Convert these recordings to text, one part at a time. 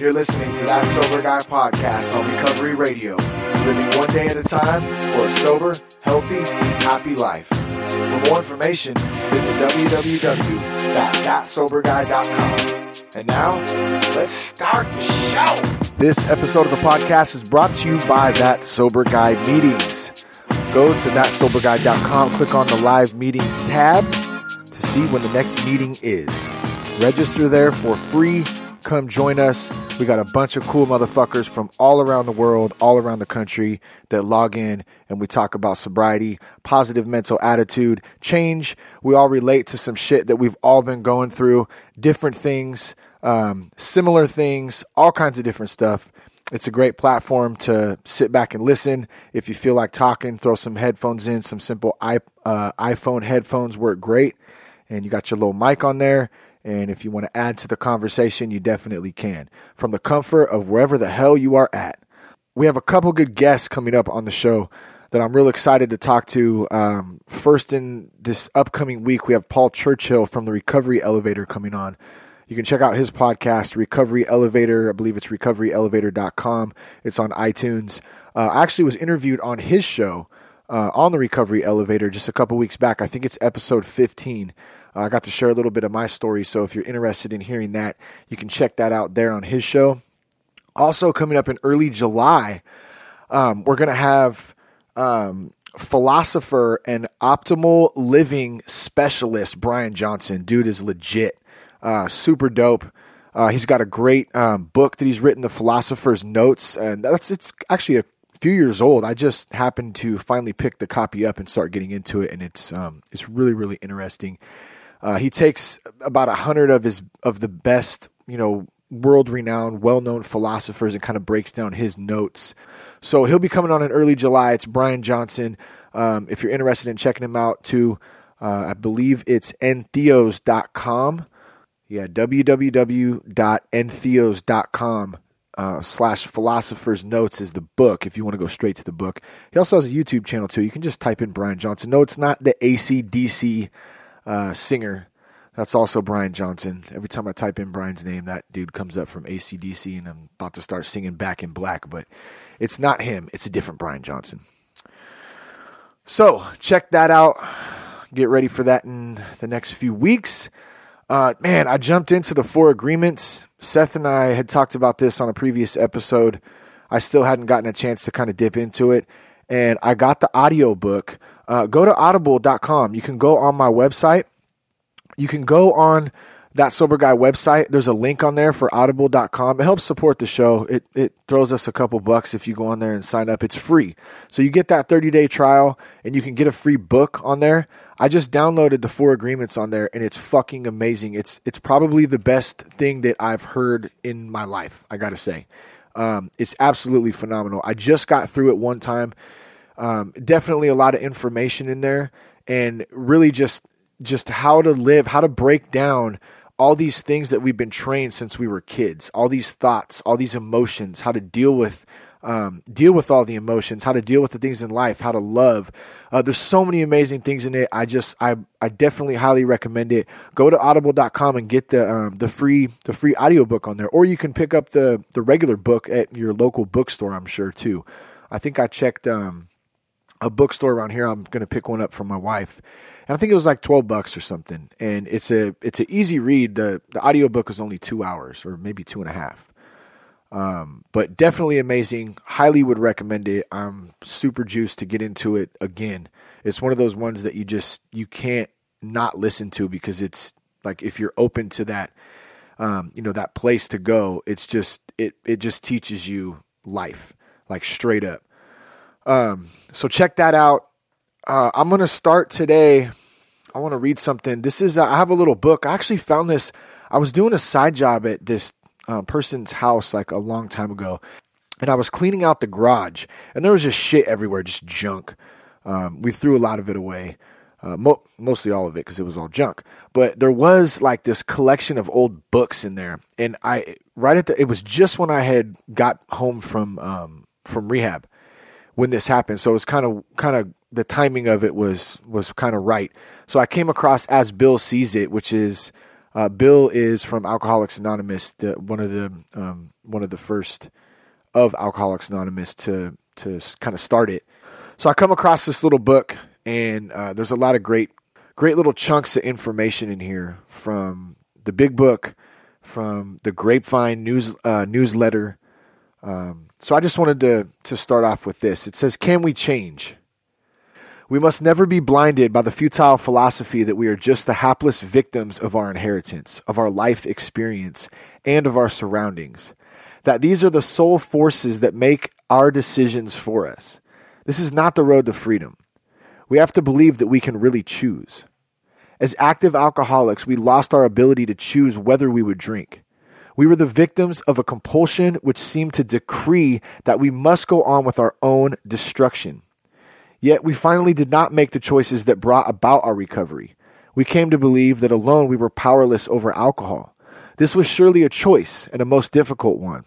you're listening to that Sober Guy podcast on Recovery Radio. Living one day at a time for a sober, healthy, happy life. For more information, visit www.thatsoberguy.com. And now, let's start the show. This episode of the podcast is brought to you by That Sober Guy Meetings. Go to thatsoberguy.com, click on the live meetings tab to see when the next meeting is. Register there for free. Come join us. We got a bunch of cool motherfuckers from all around the world, all around the country that log in and we talk about sobriety, positive mental attitude, change. We all relate to some shit that we've all been going through, different things, um, similar things, all kinds of different stuff. It's a great platform to sit back and listen. If you feel like talking, throw some headphones in. Some simple uh, iPhone headphones work great. And you got your little mic on there. And if you want to add to the conversation, you definitely can. From the comfort of wherever the hell you are at. We have a couple good guests coming up on the show that I'm real excited to talk to. Um, first, in this upcoming week, we have Paul Churchill from the Recovery Elevator coming on. You can check out his podcast, Recovery Elevator. I believe it's recoveryelevator.com. It's on iTunes. Uh, I actually was interviewed on his show uh, on the Recovery Elevator just a couple weeks back. I think it's episode 15. Uh, I got to share a little bit of my story. So if you're interested in hearing that, you can check that out there on his show. Also, coming up in early July, um, we're going to have um, philosopher and optimal living specialist Brian Johnson. Dude is legit, uh, super dope. Uh, he's got a great um, book that he's written, The Philosopher's Notes, and that's it's actually a few years old. I just happened to finally pick the copy up and start getting into it, and it's um, it's really really interesting. Uh, he takes about a hundred of his of the best, you know, world renowned, well known philosophers and kind of breaks down his notes. So he'll be coming on in early July. It's Brian Johnson. Um, if you're interested in checking him out, too, uh, I believe it's entheos.com. Yeah, www.entheos.com uh, slash philosophers notes is the book if you want to go straight to the book. He also has a YouTube channel too. You can just type in Brian Johnson. No, it's not the ACDC uh, singer. That's also Brian Johnson. Every time I type in Brian's name, that dude comes up from ACDC, and I'm about to start singing Back in Black, but it's not him. It's a different Brian Johnson. So check that out. Get ready for that in the next few weeks. Uh, man, I jumped into the four agreements. Seth and I had talked about this on a previous episode. I still hadn't gotten a chance to kind of dip into it. And I got the audio book uh, go to audible.com. You can go on my website. You can go on that sober guy website. There's a link on there for audible.com. It helps support the show. It it throws us a couple bucks if you go on there and sign up. It's free. So you get that 30-day trial and you can get a free book on there. I just downloaded the four agreements on there and it's fucking amazing. It's it's probably the best thing that I've heard in my life, I got to say. Um, it's absolutely phenomenal. I just got through it one time um, definitely a lot of information in there, and really just just how to live, how to break down all these things that we've been trained since we were kids, all these thoughts, all these emotions, how to deal with um, deal with all the emotions, how to deal with the things in life, how to love. Uh, there's so many amazing things in it. I just, I, I definitely highly recommend it. Go to audible.com and get the, um, the free, the free audiobook on there, or you can pick up the, the regular book at your local bookstore. I'm sure too. I think I checked, um, a bookstore around here. I'm going to pick one up for my wife. And I think it was like 12 bucks or something. And it's a, it's an easy read. The, the audio book is only two hours or maybe two and a half. Um, but definitely amazing. Highly would recommend it. I'm super juiced to get into it again. It's one of those ones that you just, you can't not listen to because it's like, if you're open to that, um, you know, that place to go, it's just, it, it just teaches you life, like straight up. Um, so check that out. Uh, I'm going to start today. I want to read something. This is, uh, I have a little book. I actually found this. I was doing a side job at this uh, person's house like a long time ago, and I was cleaning out the garage, and there was just shit everywhere, just junk. Um, we threw a lot of it away. Uh, mo- mostly all of it because it was all junk. But there was like this collection of old books in there, and I right at the it was just when I had got home from um, from rehab, when this happened. So it was kind of kind of the timing of it was was kind of right. So I came across as Bill sees it, which is Uh, Bill is from Alcoholics Anonymous, the, one of the um, one of the first of Alcoholics Anonymous to to kind of start it. So I come across this little book, and uh, there's a lot of great great little chunks of information in here from the big book, from the Grapevine news uh, newsletter. Um, so I just wanted to to start off with this. It says, "Can we change?" We must never be blinded by the futile philosophy that we are just the hapless victims of our inheritance, of our life experience, and of our surroundings. That these are the sole forces that make our decisions for us. This is not the road to freedom. We have to believe that we can really choose. As active alcoholics, we lost our ability to choose whether we would drink. We were the victims of a compulsion which seemed to decree that we must go on with our own destruction. Yet we finally did not make the choices that brought about our recovery. We came to believe that alone we were powerless over alcohol. This was surely a choice and a most difficult one.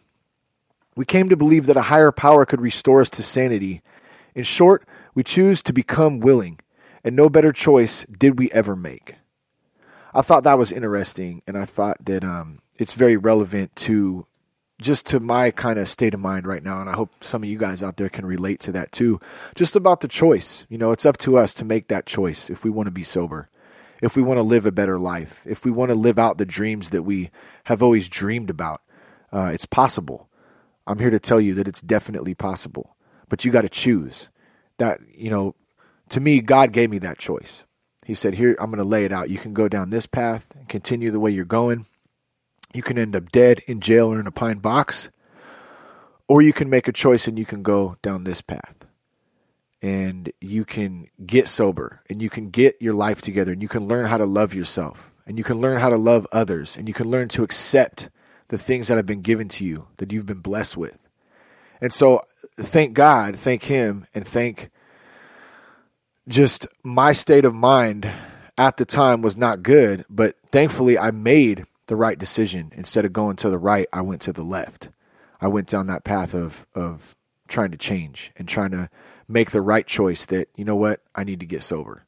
We came to believe that a higher power could restore us to sanity. In short, we choose to become willing, and no better choice did we ever make. I thought that was interesting, and I thought that um, it's very relevant to just to my kind of state of mind right now, and I hope some of you guys out there can relate to that too. Just about the choice. You know, it's up to us to make that choice if we want to be sober, if we want to live a better life, if we want to live out the dreams that we have always dreamed about. Uh, it's possible. I'm here to tell you that it's definitely possible, but you got to choose. That, you know, to me, God gave me that choice. He said, Here, I'm going to lay it out. You can go down this path and continue the way you're going you can end up dead in jail or in a pine box, or you can make a choice and you can go down this path. And you can get sober and you can get your life together and you can learn how to love yourself and you can learn how to love others and you can learn to accept the things that have been given to you that you've been blessed with. And so thank God, thank Him, and thank just my state of mind at the time was not good, but thankfully I made the right decision. Instead of going to the right, I went to the left. I went down that path of of trying to change and trying to make the right choice that, you know what, I need to get sober.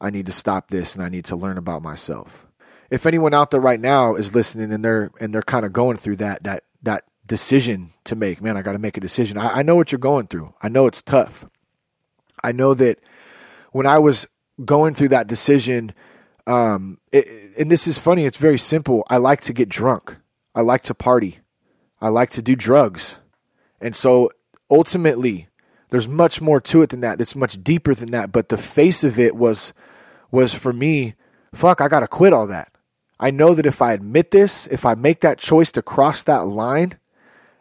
I need to stop this and I need to learn about myself. If anyone out there right now is listening and they're and they're kind of going through that that that decision to make, man, I got to make a decision. I, I know what you're going through. I know it's tough. I know that when I was going through that decision, um, it, and this is funny. It's very simple. I like to get drunk. I like to party. I like to do drugs. And so ultimately, there's much more to it than that. It's much deeper than that. But the face of it was was for me, fuck, I gotta quit all that. I know that if I admit this, if I make that choice to cross that line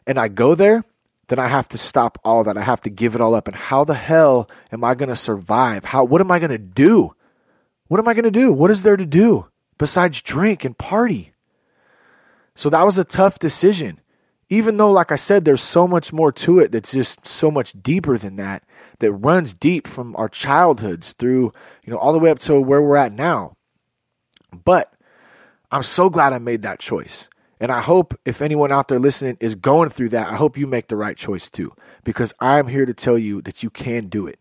and I go there, then I have to stop all that. I have to give it all up. And how the hell am I gonna survive? How what am I gonna do? What am I going to do? What is there to do besides drink and party? So that was a tough decision. Even though, like I said, there's so much more to it that's just so much deeper than that, that runs deep from our childhoods through, you know, all the way up to where we're at now. But I'm so glad I made that choice. And I hope if anyone out there listening is going through that, I hope you make the right choice too, because I'm here to tell you that you can do it.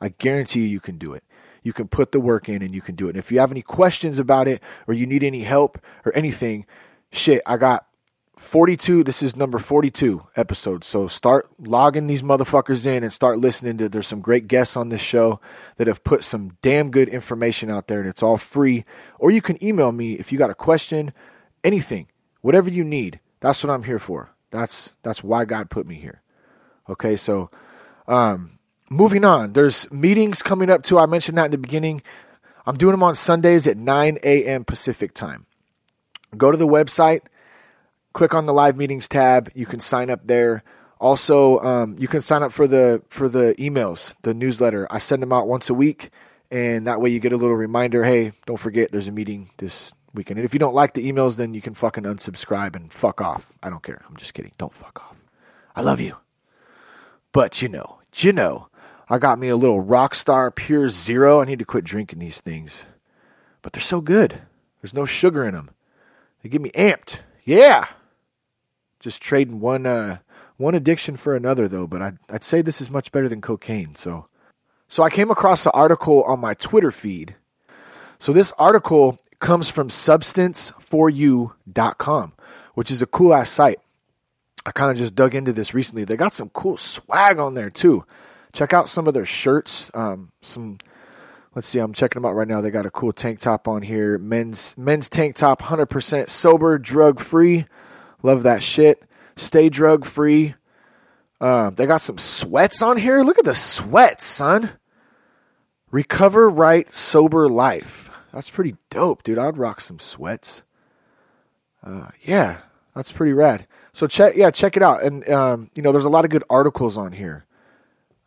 I guarantee you, you can do it. You can put the work in and you can do it. And if you have any questions about it or you need any help or anything, shit, I got 42. This is number 42 episode. So start logging these motherfuckers in and start listening to. There's some great guests on this show that have put some damn good information out there and it's all free. Or you can email me if you got a question, anything, whatever you need. That's what I'm here for. That's that's why God put me here. Okay, so um moving on, there's meetings coming up too. I mentioned that in the beginning. I'm doing them on Sundays at 9 a.m. Pacific time. Go to the website, click on the live meetings tab. You can sign up there. Also, um, you can sign up for the for the emails, the newsletter. I send them out once a week, and that way you get a little reminder. Hey, don't forget, there's a meeting this weekend. And if you don't like the emails, then you can fucking unsubscribe and fuck off. I don't care. I'm just kidding. Don't fuck off. I love you, but you know, you know. I got me a little Rockstar Pure Zero. I need to quit drinking these things. But they're so good. There's no sugar in them. They get me amped. Yeah. Just trading one uh, one addiction for another though, but I'd, I'd say this is much better than cocaine. So so I came across an article on my Twitter feed. So this article comes from substanceforyou.com, which is a cool ass site. I kind of just dug into this recently. They got some cool swag on there too. Check out some of their shirts. Um, some, let's see, I'm checking them out right now. They got a cool tank top on here. Men's men's tank top, 100% sober, drug free. Love that shit. Stay drug free. Uh, they got some sweats on here. Look at the sweats, son. Recover right, sober life. That's pretty dope, dude. I'd rock some sweats. Uh, yeah, that's pretty rad. So check, yeah, check it out. And um, you know, there's a lot of good articles on here.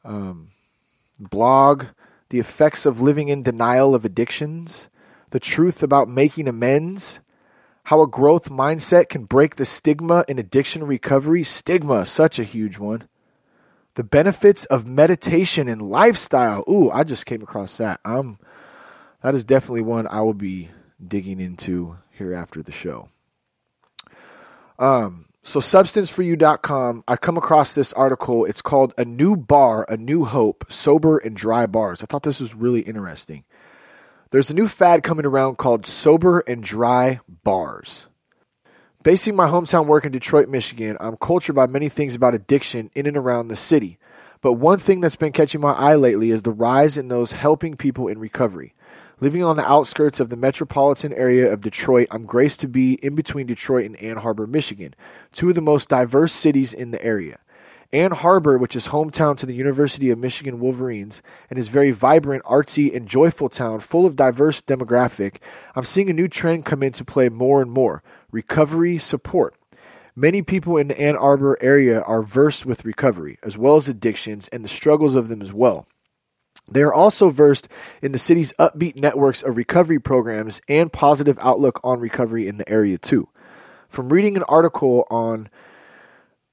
Um, blog, the effects of living in denial of addictions, the truth about making amends, how a growth mindset can break the stigma in addiction recovery. Stigma, such a huge one. The benefits of meditation and lifestyle. Ooh, I just came across that. I'm, that is definitely one I will be digging into here after the show. Um, so substanceforyou.com, I come across this article. It's called A New Bar, A New Hope, Sober and Dry Bars. I thought this was really interesting. There's a new fad coming around called sober and dry bars. Basing my hometown work in Detroit, Michigan, I'm cultured by many things about addiction in and around the city. But one thing that's been catching my eye lately is the rise in those helping people in recovery. Living on the outskirts of the metropolitan area of Detroit, I'm graced to be in between Detroit and Ann Arbor, Michigan, two of the most diverse cities in the area. Ann Arbor, which is hometown to the University of Michigan Wolverines and is very vibrant, artsy, and joyful town full of diverse demographic, I'm seeing a new trend come into play more and more recovery support. Many people in the Ann Arbor area are versed with recovery, as well as addictions and the struggles of them as well. They are also versed in the city's upbeat networks of recovery programs and positive outlook on recovery in the area, too. From reading an article on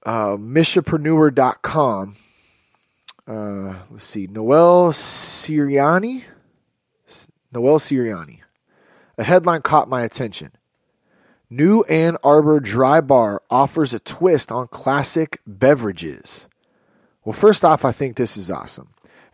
uh, Michipreneur.com, uh, let's see, Noel Siriani, Noel Siriani, a headline caught my attention. New Ann Arbor Dry Bar offers a twist on classic beverages. Well, first off, I think this is awesome.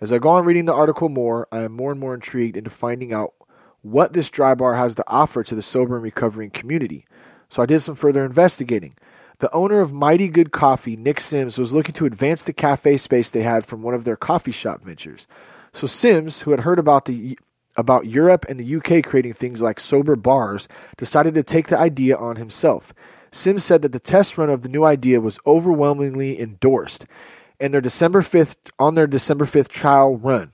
As I go on reading the article more, I am more and more intrigued into finding out what this dry bar has to offer to the sober and recovering community. So I did some further investigating. The owner of Mighty Good Coffee, Nick Sims, was looking to advance the cafe space they had from one of their coffee shop ventures. So Sims, who had heard about the about Europe and the UK creating things like sober bars, decided to take the idea on himself. Sims said that the test run of the new idea was overwhelmingly endorsed and their December 5th on their December 5th trial run.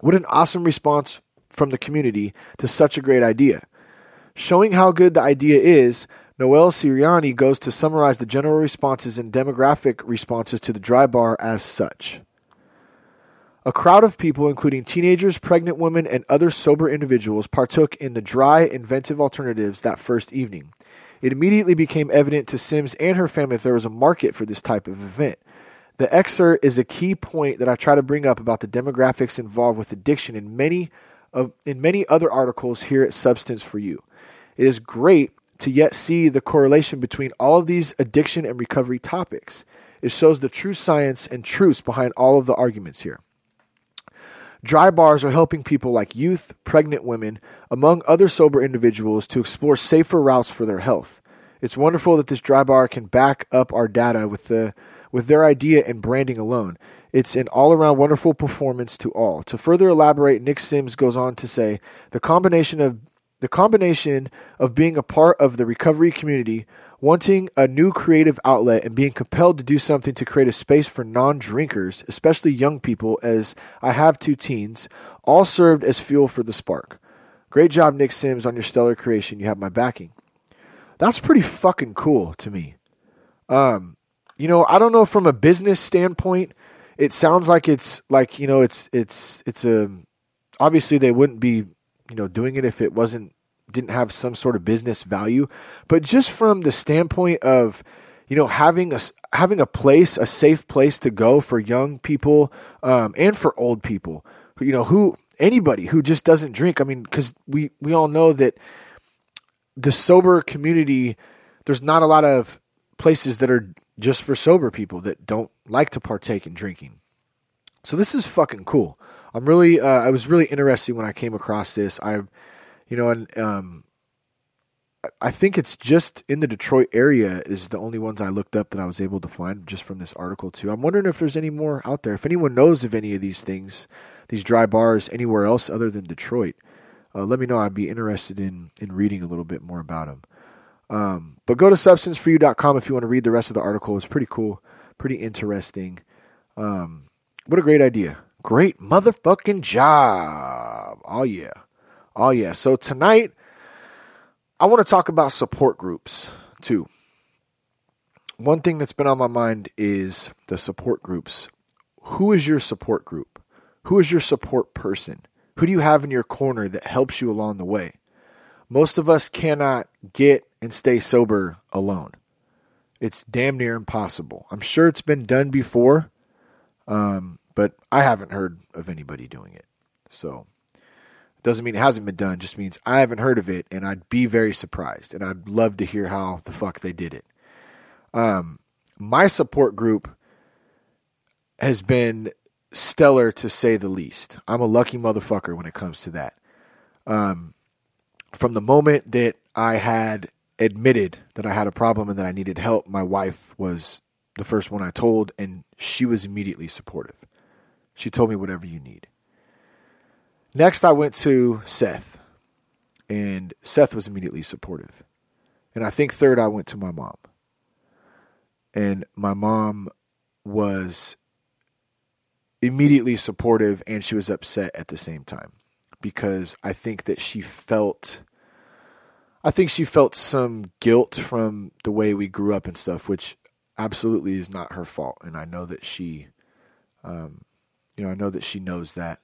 What an awesome response from the community to such a great idea. Showing how good the idea is, Noel Siriani goes to summarize the general responses and demographic responses to the dry bar as such. A crowd of people, including teenagers, pregnant women, and other sober individuals, partook in the dry, inventive alternatives that first evening. It immediately became evident to Sims and her family that there was a market for this type of event. The excerpt is a key point that I try to bring up about the demographics involved with addiction in many of in many other articles here at Substance for You. It is great to yet see the correlation between all of these addiction and recovery topics. It shows the true science and truths behind all of the arguments here. Dry bars are helping people like youth, pregnant women, among other sober individuals to explore safer routes for their health. It's wonderful that this dry bar can back up our data with the with their idea and branding alone. It's an all around wonderful performance to all. To further elaborate, Nick Sims goes on to say the combination of the combination of being a part of the recovery community, wanting a new creative outlet, and being compelled to do something to create a space for non drinkers, especially young people, as I have two teens, all served as fuel for the spark. Great job, Nick Sims, on your stellar creation. You have my backing. That's pretty fucking cool to me. Um, you know, I don't know from a business standpoint, it sounds like it's like, you know, it's it's it's a obviously they wouldn't be, you know, doing it if it wasn't didn't have some sort of business value, but just from the standpoint of you know having a having a place, a safe place to go for young people um, and for old people, you know, who anybody who just doesn't drink. I mean, because we we all know that the sober community, there's not a lot of places that are just for sober people that don't like to partake in drinking. So this is fucking cool. I'm really, uh, I was really interested when I came across this. I, You know, and um, I think it's just in the Detroit area is the only ones I looked up that I was able to find just from this article too. I'm wondering if there's any more out there. If anyone knows of any of these things, these dry bars anywhere else other than Detroit, uh, let me know. I'd be interested in in reading a little bit more about them. Um, but go to substanceforyou.com if you want to read the rest of the article. It's pretty cool, pretty interesting. Um, what a great idea. Great motherfucking job. Oh, yeah. Oh, yeah. So tonight, I want to talk about support groups too. One thing that's been on my mind is the support groups. Who is your support group? Who is your support person? Who do you have in your corner that helps you along the way? Most of us cannot get and stay sober alone. It's damn near impossible. I'm sure it's been done before, um, but I haven't heard of anybody doing it. So it doesn't mean it hasn't been done, just means I haven't heard of it, and I'd be very surprised, and I'd love to hear how the fuck they did it. Um, my support group has been stellar to say the least. I'm a lucky motherfucker when it comes to that. Um, from the moment that I had admitted that I had a problem and that I needed help, my wife was the first one I told, and she was immediately supportive. She told me whatever you need. Next, I went to Seth, and Seth was immediately supportive. And I think third, I went to my mom. And my mom was immediately supportive and she was upset at the same time because I think that she felt I think she felt some guilt from the way we grew up and stuff, which absolutely is not her fault. And I know that she, um, you know, I know that she knows that.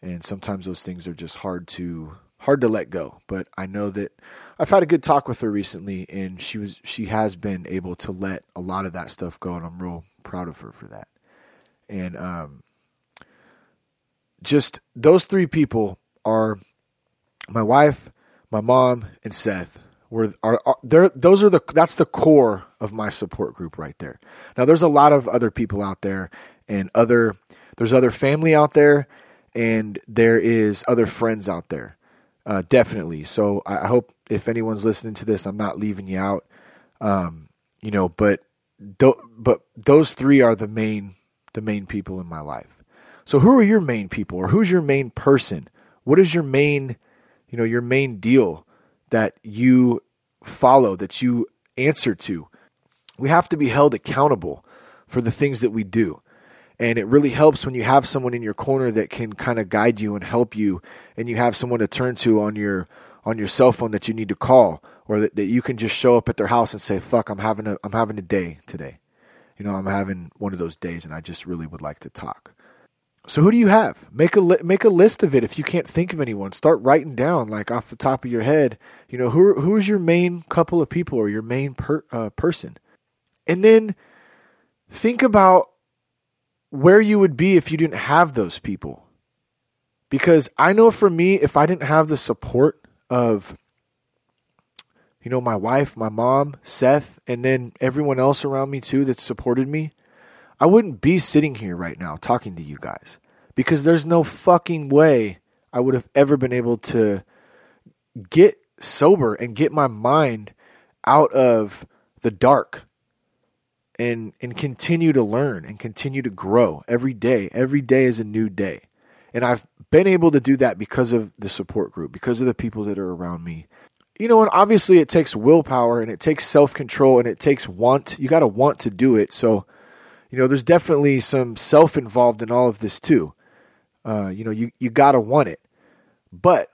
And sometimes those things are just hard to hard to let go. But I know that I've had a good talk with her recently, and she was she has been able to let a lot of that stuff go, and I'm real proud of her for that. And um, just those three people are my wife, my mom, and Seth. Were are, are there? Those are the that's the core of my support group right there. Now there's a lot of other people out there, and other there's other family out there, and there is other friends out there. Uh, definitely. So I, I hope if anyone's listening to this, I'm not leaving you out. Um, you know, but do, but those three are the main the main people in my life. So who are your main people, or who's your main person? What is your main, you know, your main deal that you follow, that you answer to? We have to be held accountable for the things that we do. And it really helps when you have someone in your corner that can kind of guide you and help you, and you have someone to turn to on your on your cell phone that you need to call, or that, that you can just show up at their house and say, "Fuck, I'm having a I'm having a day today." You know, I'm having one of those days, and I just really would like to talk. So who do you have? Make a li- make a list of it. If you can't think of anyone, start writing down like off the top of your head. You know who who is your main couple of people or your main per, uh, person, and then think about where you would be if you didn't have those people. Because I know for me, if I didn't have the support of you know my wife, my mom, Seth, and then everyone else around me too that supported me I wouldn't be sitting here right now talking to you guys because there's no fucking way I would have ever been able to get sober and get my mind out of the dark and and continue to learn and continue to grow every day. Every day is a new day. And I've been able to do that because of the support group, because of the people that are around me. You know, and obviously it takes willpower and it takes self-control and it takes want. You got to want to do it. So you know, there's definitely some self involved in all of this too. Uh, you know, you, you got to want it. But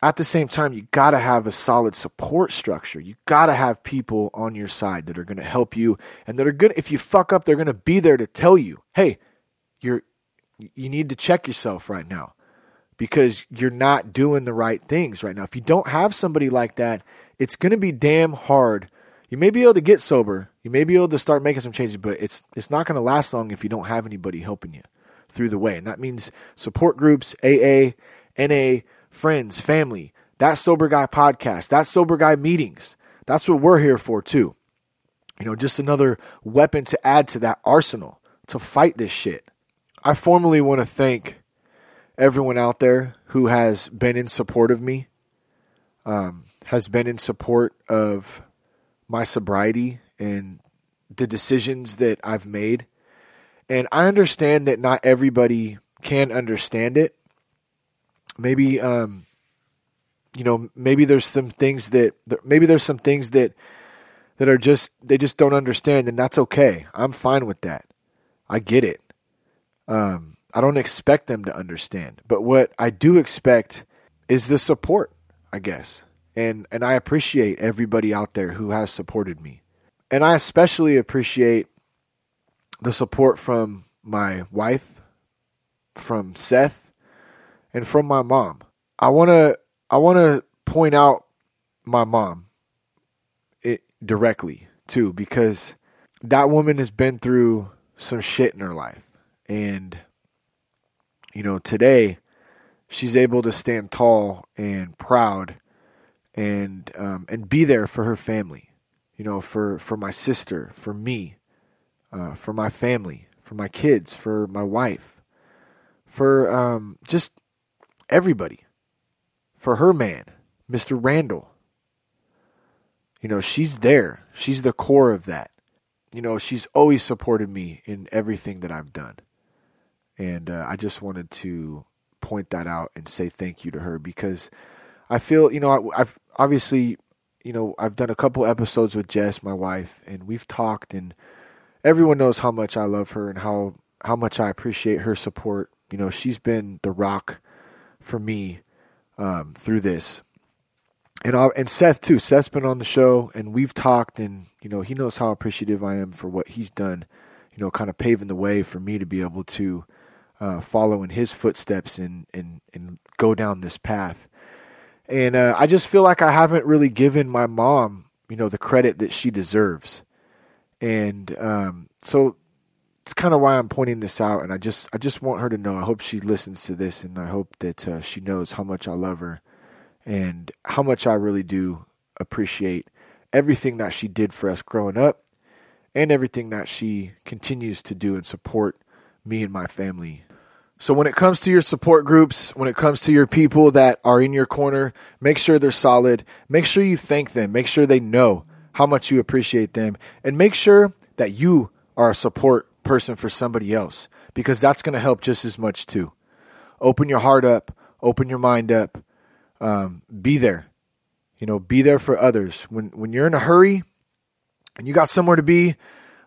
at the same time, you got to have a solid support structure. You got to have people on your side that are going to help you and that are to, if you fuck up, they're going to be there to tell you, hey, you're, you need to check yourself right now because you're not doing the right things right now. If you don't have somebody like that, it's going to be damn hard you may be able to get sober, you may be able to start making some changes, but it's it's not going to last long if you don't have anybody helping you through the way. And that means support groups, AA, NA, friends, family, that sober guy podcast, that sober guy meetings. That's what we're here for too. You know, just another weapon to add to that arsenal to fight this shit. I formally want to thank everyone out there who has been in support of me um, has been in support of my sobriety and the decisions that I've made. And I understand that not everybody can understand it. Maybe, um, you know, maybe there's some things that maybe there's some things that that are just they just don't understand, and that's okay. I'm fine with that. I get it. Um, I don't expect them to understand, but what I do expect is the support, I guess. And and I appreciate everybody out there who has supported me. And I especially appreciate the support from my wife, from Seth, and from my mom. I want to I want to point out my mom it directly too because that woman has been through some shit in her life and you know today she's able to stand tall and proud and um, and be there for her family you know for for my sister for me uh, for my family for my kids for my wife for um, just everybody for her man, Mr. Randall. You know, she's there. She's the core of that. You know, she's always supported me in everything that I've done. And uh, I just wanted to point that out and say thank you to her because I feel, you know, I, I've obviously, you know, I've done a couple episodes with Jess, my wife, and we've talked, and everyone knows how much I love her and how how much I appreciate her support. You know, she's been the rock for me um, through this. And i and Seth too. Seth's been on the show, and we've talked, and you know he knows how appreciative I am for what he's done. You know, kind of paving the way for me to be able to uh, follow in his footsteps and and and go down this path. And uh, I just feel like I haven't really given my mom, you know, the credit that she deserves. And um, so it's kind of why I'm pointing this out, and I just I just want her to know. I hope she listens to this, and I hope that uh, she knows how much I love her, and how much I really do appreciate everything that she did for us growing up, and everything that she continues to do and support me and my family. So when it comes to your support groups, when it comes to your people that are in your corner, make sure they're solid. Make sure you thank them. Make sure they know how much you appreciate them, and make sure that you are a support person for somebody else because that's going to help just as much too. Open your heart up, open your mind up, um, be there. You know, be there for others. When when you're in a hurry and you got somewhere to be,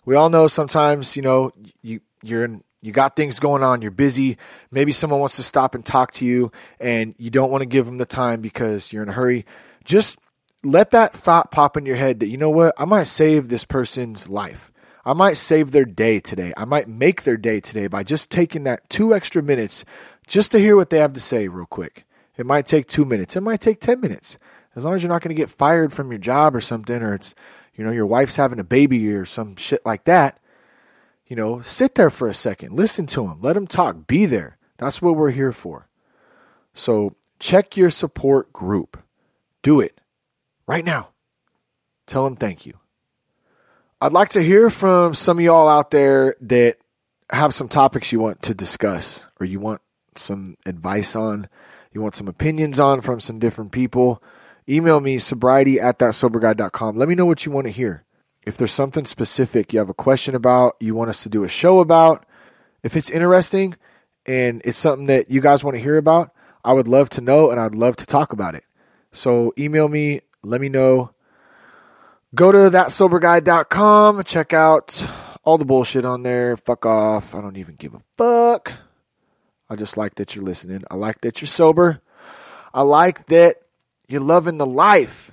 we all know sometimes you know you you're in you got things going on, you're busy. Maybe someone wants to stop and talk to you, and you don't want to give them the time because you're in a hurry. Just let that thought pop in your head that you know what, I might save this person's life. I might save their day today. I might make their day today by just taking that two extra minutes just to hear what they have to say real quick. It might take two minutes. It might take 10 minutes. As long as you're not going to get fired from your job or something, or it's, you know, your wife's having a baby or some shit like that, you know, sit there for a second. Listen to them. Let them talk. Be there. That's what we're here for. So check your support group. Do it right now. Tell them thank you. I'd like to hear from some of y'all out there that have some topics you want to discuss or you want some advice on, you want some opinions on from some different people. Email me sobriety at thatsoberguy.com. Let me know what you want to hear. If there's something specific you have a question about, you want us to do a show about, if it's interesting and it's something that you guys want to hear about, I would love to know and I'd love to talk about it. So email me, let me know Go to thatsoberguy.com, check out all the bullshit on there. Fuck off. I don't even give a fuck. I just like that you're listening. I like that you're sober. I like that you're loving the life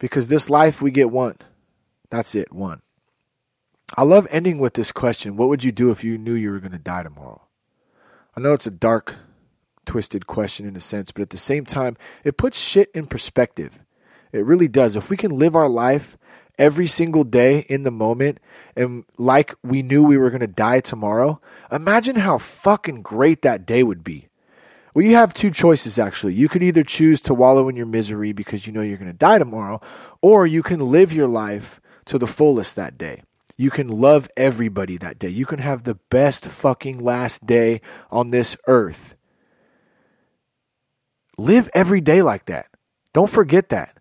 because this life we get one. That's it, one. I love ending with this question What would you do if you knew you were going to die tomorrow? I know it's a dark, twisted question in a sense, but at the same time, it puts shit in perspective. It really does. If we can live our life every single day in the moment and like we knew we were going to die tomorrow, imagine how fucking great that day would be. Well, you have two choices actually. You could either choose to wallow in your misery because you know you're going to die tomorrow, or you can live your life to the fullest that day. You can love everybody that day. You can have the best fucking last day on this earth. Live every day like that. Don't forget that.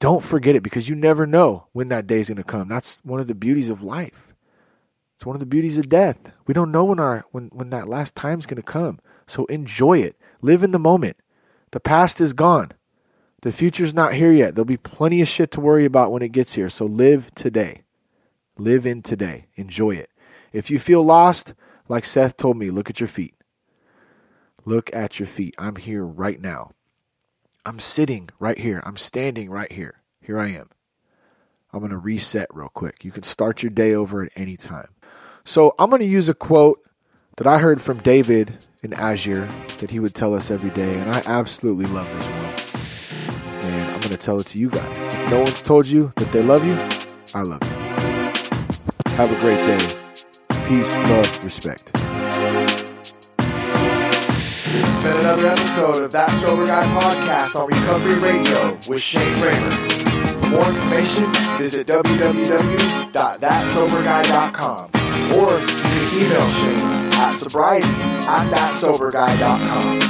Don't forget it because you never know when that day is going to come. That's one of the beauties of life. It's one of the beauties of death. We don't know when our when when that last time's going to come. So enjoy it. Live in the moment. The past is gone. The future's not here yet. There'll be plenty of shit to worry about when it gets here. So live today. Live in today. Enjoy it. If you feel lost, like Seth told me, look at your feet. Look at your feet. I'm here right now. I'm sitting right here. I'm standing right here. Here I am. I'm going to reset real quick. You can start your day over at any time. So I'm going to use a quote that I heard from David in Azure that he would tell us every day, and I absolutely love this one. To tell it to you guys. If no one's told you that they love you, I love you. Have a great day. Peace, love, respect. This has been another episode of That Sober Guy podcast on Recovery Radio with Shane Ramer. For more information, visit www.thatsoberguy.com or you can email Shane at sobriety at thatsoberguy.com.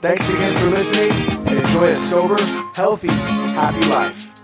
Thanks again for listening and enjoy a sober, healthy, happy life.